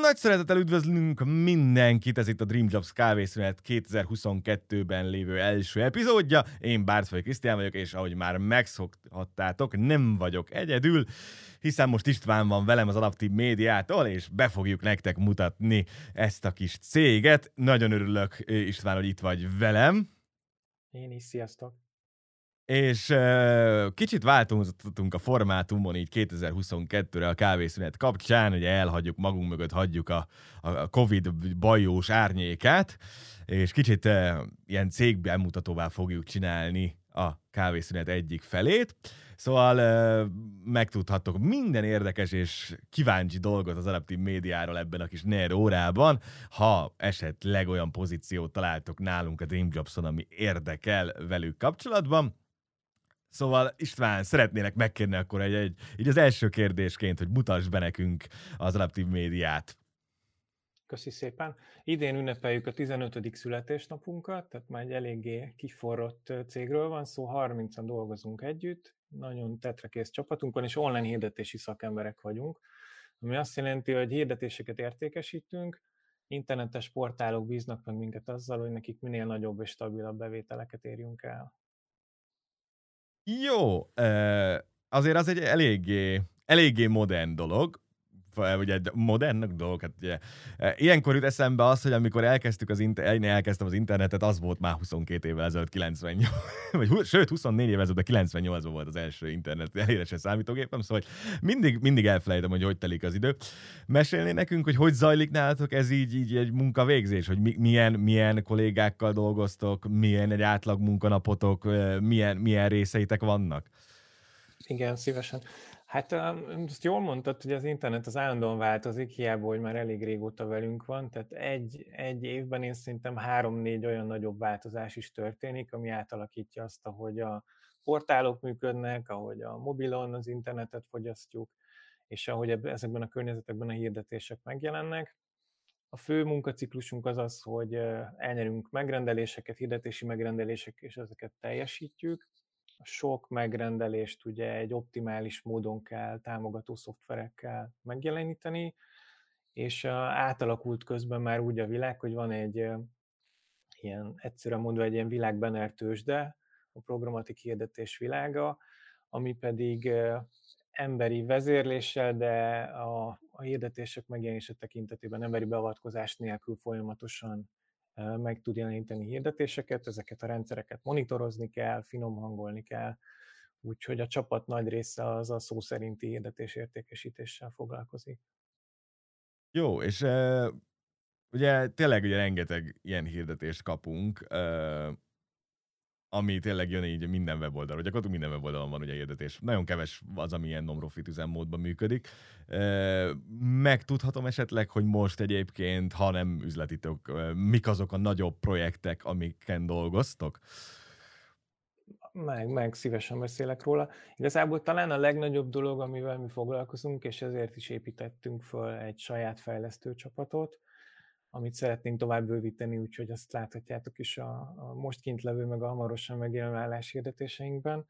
Nagy szeretettel üdvözlünk mindenkit, ez itt a Dream Jobs kávészünet 2022-ben lévő első epizódja. Én Bárcfai Krisztián vagyok, és ahogy már megszokhattátok, nem vagyok egyedül, hiszen most István van velem az Adaptív Médiától, és be fogjuk nektek mutatni ezt a kis céget. Nagyon örülök, István, hogy itt vagy velem. Én is, sziasztok! És uh, kicsit változtattunk a formátumon így 2022-re a kávészünet kapcsán, hogy elhagyjuk magunk mögött, hagyjuk a, a Covid bajós árnyékát, és kicsit uh, ilyen cégbemutatóvá fogjuk csinálni a kávészünet egyik felét. Szóval megtudhattok minden érdekes és kíváncsi dolgot az adaptív médiáról ebben a kis NER órában, ha esetleg olyan pozíciót találtok nálunk a Dream Jobson, ami érdekel velük kapcsolatban. Szóval István, szeretnélek megkérni akkor egy, egy, így az első kérdésként, hogy mutasd be nekünk az adaptív médiát. Köszi szépen. Idén ünnepeljük a 15. születésnapunkat, tehát már egy eléggé kiforrott cégről van szó, 30-an dolgozunk együtt, nagyon tetrekész csapatunk van, és online hirdetési szakemberek vagyunk, ami azt jelenti, hogy hirdetéseket értékesítünk, internetes portálok bíznak meg minket azzal, hogy nekik minél nagyobb és stabilabb bevételeket érjünk el. Jó, azért az egy eléggé, eléggé modern dolog, vagy egy modern dolog, hát ugye. Ilyenkor jut eszembe az, hogy amikor elkezdtük az inter- én elkezdtem az internetet, az volt már 22 évvel ezelőtt 98, vagy sőt 24 évvel ezelőtt, 98 volt az első internet elérésre számítógépem, szóval mindig, mindig elfelejtem, hogy hogy telik az idő. Mesélni nekünk, hogy hogy zajlik nálatok ez így, így egy munkavégzés, hogy mi, milyen, milyen kollégákkal dolgoztok, milyen egy átlag munkanapotok, milyen, milyen részeitek vannak? Igen, szívesen. Hát ezt jól mondtad, hogy az internet az állandóan változik, hiába, hogy már elég régóta velünk van, tehát egy, egy évben én szerintem három-négy olyan nagyobb változás is történik, ami átalakítja azt, ahogy a portálok működnek, ahogy a mobilon az internetet fogyasztjuk, és ahogy ezekben a környezetekben a hirdetések megjelennek. A fő munkaciklusunk az az, hogy elnyerünk megrendeléseket, hirdetési megrendelések, és ezeket teljesítjük, sok megrendelést ugye egy optimális módon kell támogató szoftverekkel megjeleníteni, és átalakult közben már úgy a világ, hogy van egy ilyen, egyszerűen mondva egy ilyen világbenner tőzsde, a programatik hirdetés világa, ami pedig emberi vezérléssel, de a, a hirdetések megjelenése tekintetében emberi beavatkozás nélkül folyamatosan meg tud jeleníteni hirdetéseket, ezeket a rendszereket monitorozni kell, finom hangolni kell, úgyhogy a csapat nagy része az a szó szerinti hirdetés értékesítéssel foglalkozik. Jó, és ugye tényleg ugye rengeteg ilyen hirdetést kapunk, ami tényleg jön így minden weboldalon, gyakorlatilag minden weboldalon van ugye hirdetés. Nagyon keves az, ami ilyen non-profit üzemmódban működik. Megtudhatom esetleg, hogy most egyébként, ha nem üzletitok, mik azok a nagyobb projektek, amiken dolgoztok? Meg, meg szívesen beszélek róla. Igazából talán a legnagyobb dolog, amivel mi foglalkozunk, és ezért is építettünk föl egy saját fejlesztő csapatot, amit szeretnénk tovább bővíteni, úgyhogy azt láthatjátok is a, a most kint levő, meg a hamarosan megjelenő álláshirdetéseinkben,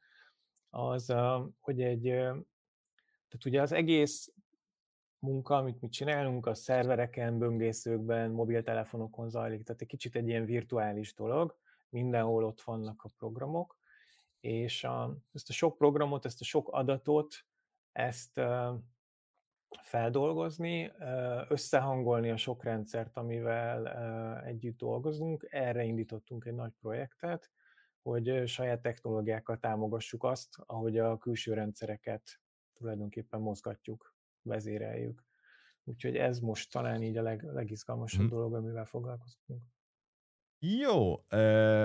az, hogy egy, tehát ugye az egész munka, amit mi csinálunk, a szervereken, böngészőkben, mobiltelefonokon zajlik, tehát egy kicsit egy ilyen virtuális dolog, mindenhol ott vannak a programok, és a, ezt a sok programot, ezt a sok adatot, ezt feldolgozni, összehangolni a sok rendszert, amivel együtt dolgozunk. Erre indítottunk egy nagy projektet, hogy saját technológiákkal támogassuk azt, ahogy a külső rendszereket tulajdonképpen mozgatjuk, vezéreljük. Úgyhogy ez most talán így a leg, legizgalmasabb hmm. dolog, amivel foglalkozunk. Jó,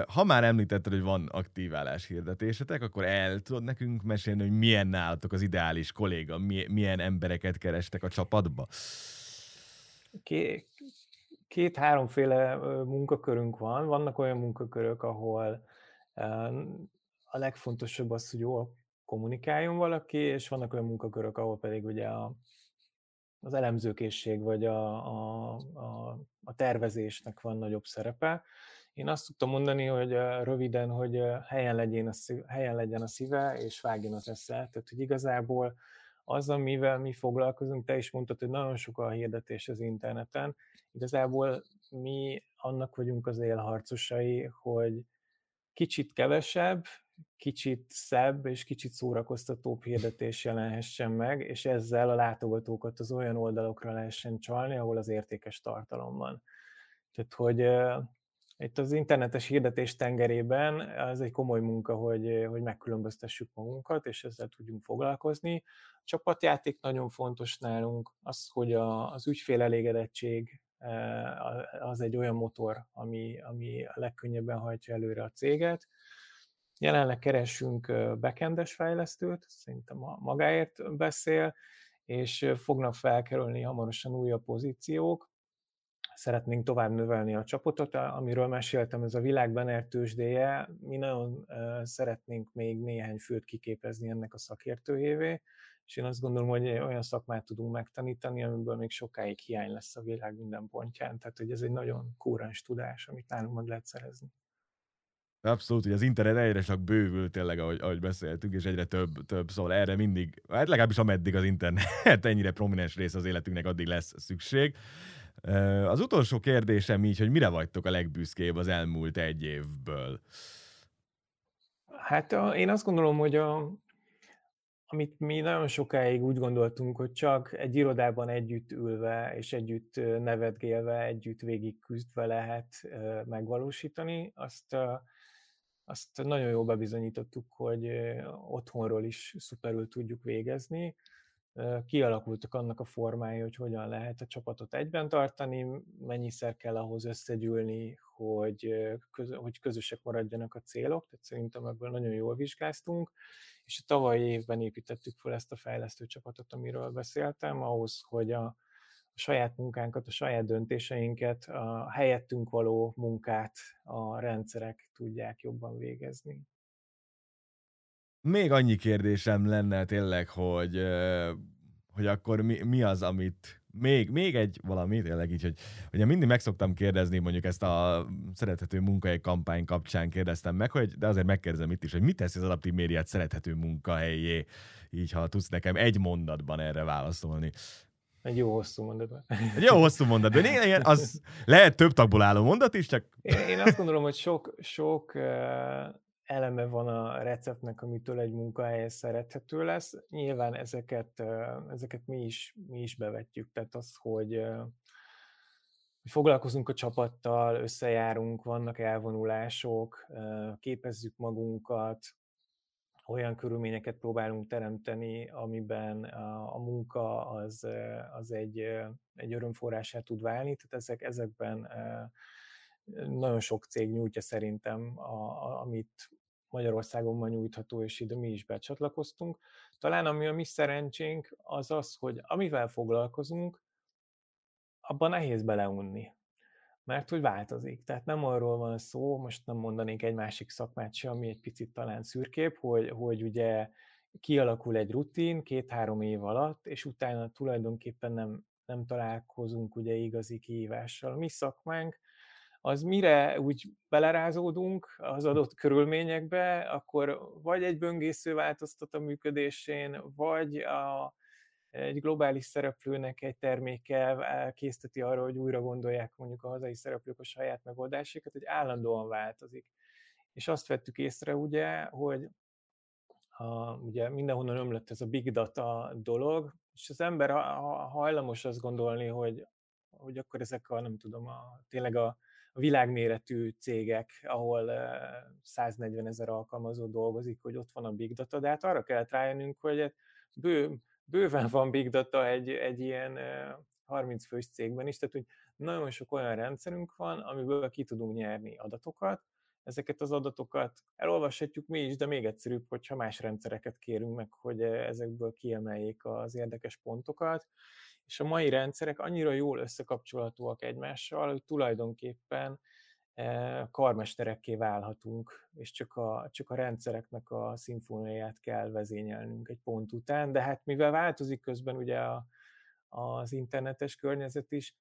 ha már említetted, hogy van aktiválás hirdetésetek, akkor el tudod nekünk mesélni, hogy milyen nálatok az ideális kolléga, milyen embereket kerestek a csapatba? Két-háromféle munkakörünk van. Vannak olyan munkakörök, ahol a legfontosabb az, hogy jól kommunikáljon valaki, és vannak olyan munkakörök, ahol pedig ugye a, az elemzőkészség vagy a, a, a, a tervezésnek van nagyobb szerepe. Én azt tudtam mondani, hogy röviden, hogy helyen legyen a, szíve, helyen legyen a szíve, és vágjon az esze. Tehát, hogy igazából az, amivel mi foglalkozunk, te is mondtad, hogy nagyon sok a hirdetés az interneten. Igazából mi annak vagyunk az élharcosai, hogy kicsit kevesebb, kicsit szebb és kicsit szórakoztatóbb hirdetés jelenhessen meg, és ezzel a látogatókat az olyan oldalokra lehessen csalni, ahol az értékes tartalom van. Tehát, hogy itt az internetes hirdetés tengerében ez egy komoly munka, hogy, hogy megkülönböztessük magunkat, és ezzel tudjunk foglalkozni. A csapatjáték nagyon fontos nálunk, az, hogy a, az ügyfél elégedettség az egy olyan motor, ami, ami a legkönnyebben hajtja előre a céget. Jelenleg keresünk backendes fejlesztőt, szerintem magáért beszél, és fognak felkerülni hamarosan újabb pozíciók, szeretnénk tovább növelni a csapatot, amiről meséltem, ez a világ Benner tőzsdéje, mi nagyon szeretnénk még néhány főt kiképezni ennek a szakértőjévé, és én azt gondolom, hogy olyan szakmát tudunk megtanítani, amiből még sokáig hiány lesz a világ minden pontján, tehát hogy ez egy nagyon kúrens tudás, amit nálunk meg lehet szerezni. Abszolút, hogy az internet egyre csak bővül tényleg, ahogy, ahogy beszéltünk, és egyre több, több szól erre mindig, hát legalábbis ameddig az internet ennyire prominens rész az életünknek, addig lesz szükség. Az utolsó kérdésem így, hogy mire vagytok a legbüszkébb az elmúlt egy évből? Hát a, én azt gondolom, hogy a, amit mi nagyon sokáig úgy gondoltunk, hogy csak egy irodában együtt ülve és együtt nevetgélve, együtt végig küzdve lehet megvalósítani, azt, azt nagyon jól bebizonyítottuk, hogy otthonról is szuperül tudjuk végezni. Kialakultak annak a formája, hogy hogyan lehet a csapatot egyben tartani, mennyiszer kell ahhoz összegyűlni, hogy, köz, hogy közösek maradjanak a célok, tehát szerintem ebből nagyon jól vizsgáztunk, és a tavalyi évben építettük fel ezt a fejlesztő csapatot, amiről beszéltem, ahhoz, hogy a, a saját munkánkat, a saját döntéseinket, a helyettünk való munkát a rendszerek tudják jobban végezni. Még annyi kérdésem lenne tényleg, hogy, hogy akkor mi, mi az, amit még, még egy valami, tényleg így, hogy ugye mindig meg szoktam kérdezni, mondjuk ezt a szerethető munkahely kampány kapcsán kérdeztem meg, hogy, de azért megkérdezem itt is, hogy mit tesz az adaptív médiát szerethető munkahelyé, így ha tudsz nekem egy mondatban erre válaszolni. Egy jó hosszú mondatban. Egy jó hosszú mondat, de néha az lehet több tagból álló mondat is, csak... Én, én azt gondolom, hogy sok, sok eleme van a receptnek, amitől egy munkahely szerethető lesz. Nyilván ezeket, ezeket mi, is, mi is bevetjük, tehát az, hogy foglalkozunk a csapattal, összejárunk, vannak elvonulások, képezzük magunkat, olyan körülményeket próbálunk teremteni, amiben a, a munka az, az egy, egy örömforrását tud válni, tehát ezek, ezekben nagyon sok cég nyújtja szerintem, a, a, amit Magyarországon van nyújtható, és ide mi is becsatlakoztunk. Talán ami a mi szerencsénk, az az, hogy amivel foglalkozunk, abban nehéz beleunni. Mert hogy változik. Tehát nem arról van szó, most nem mondanék egy másik szakmát se, ami egy picit talán szürkép, hogy, hogy ugye kialakul egy rutin két-három év alatt, és utána tulajdonképpen nem, nem találkozunk ugye igazi kihívással. Mi szakmánk az mire úgy belerázódunk az adott körülményekbe, akkor vagy egy böngésző változtat a működésén, vagy a, egy globális szereplőnek egy terméke készíteti arra, hogy újra gondolják mondjuk a hazai szereplők a saját megoldásaikat, hogy állandóan változik. És azt vettük észre ugye, hogy a, ugye mindenhonnan ömlött ez a big data dolog, és az ember hajlamos azt gondolni, hogy, hogy akkor ezek a, nem tudom, a, tényleg a, a világméretű cégek, ahol 140 ezer alkalmazó dolgozik, hogy ott van a big data, de hát arra kellett rájönnünk, hogy hát bő, bőven van big data egy, egy ilyen 30 fős cégben is, tehát hogy nagyon sok olyan rendszerünk van, amiből ki tudunk nyerni adatokat, ezeket az adatokat elolvashatjuk mi is, de még egyszerűbb, hogyha más rendszereket kérünk meg, hogy ezekből kiemeljék az érdekes pontokat, és a mai rendszerek annyira jól összekapcsolhatóak egymással, hogy tulajdonképpen karmesterekké válhatunk, és csak a, csak a rendszereknek a szimfóniáját kell vezényelnünk egy pont után, de hát mivel változik közben ugye a, az internetes környezet is,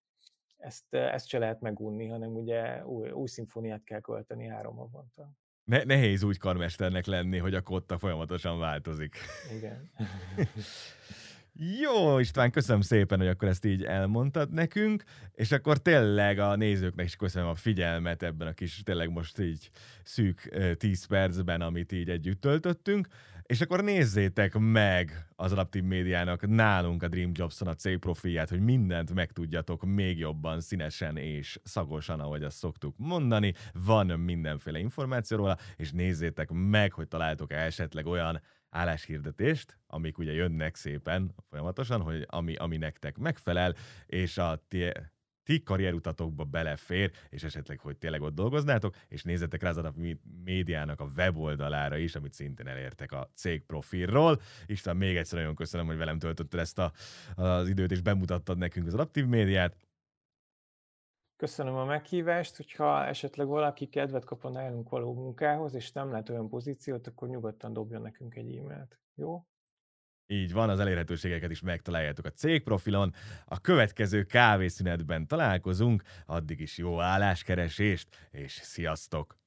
ezt, ezt se lehet megunni, hanem ugye új, új szimfóniát kell költeni három havonta. Ne, nehéz úgy karmesternek lenni, hogy a kotta folyamatosan változik. Igen. Jó, István, köszönöm szépen, hogy akkor ezt így elmondtad nekünk, és akkor tényleg a nézőknek is köszönöm a figyelmet ebben a kis, tényleg most így szűk 10 percben, amit így együtt töltöttünk, és akkor nézzétek meg az Adaptív Médiának nálunk a Dream Jobson a cég profilját, hogy mindent megtudjatok még jobban, színesen és szagosan, ahogy azt szoktuk mondani. Van mindenféle információ róla, és nézzétek meg, hogy találtok esetleg olyan álláshirdetést, amik ugye jönnek szépen folyamatosan, hogy ami, ami nektek megfelel, és a ti, ti karrierutatokba belefér, és esetleg, hogy tényleg ott dolgoznátok, és nézzetek rá az a médiának a weboldalára is, amit szintén elértek a cég profilról. Isten, még egyszer nagyon köszönöm, hogy velem töltötted ezt a, az időt, és bemutattad nekünk az adaptív médiát. Köszönöm a meghívást, hogyha esetleg valaki kedvet kap a nálunk való munkához, és nem lát olyan pozíciót, akkor nyugodtan dobjon nekünk egy e-mailt. Jó? Így van, az elérhetőségeket is megtaláljátok a cégprofilon. A következő kávészünetben találkozunk, addig is jó álláskeresést, és sziasztok!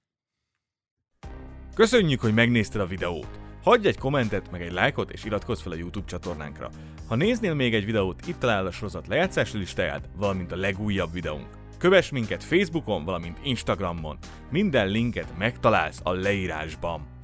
Köszönjük, hogy megnézted a videót! Hagyj egy kommentet, meg egy lájkot, és iratkozz fel a YouTube csatornánkra. Ha néznél még egy videót, itt találod a sorozat lejátszási listáját, valamint a legújabb videónk. Kövess minket Facebookon, valamint Instagramon. Minden linket megtalálsz a leírásban.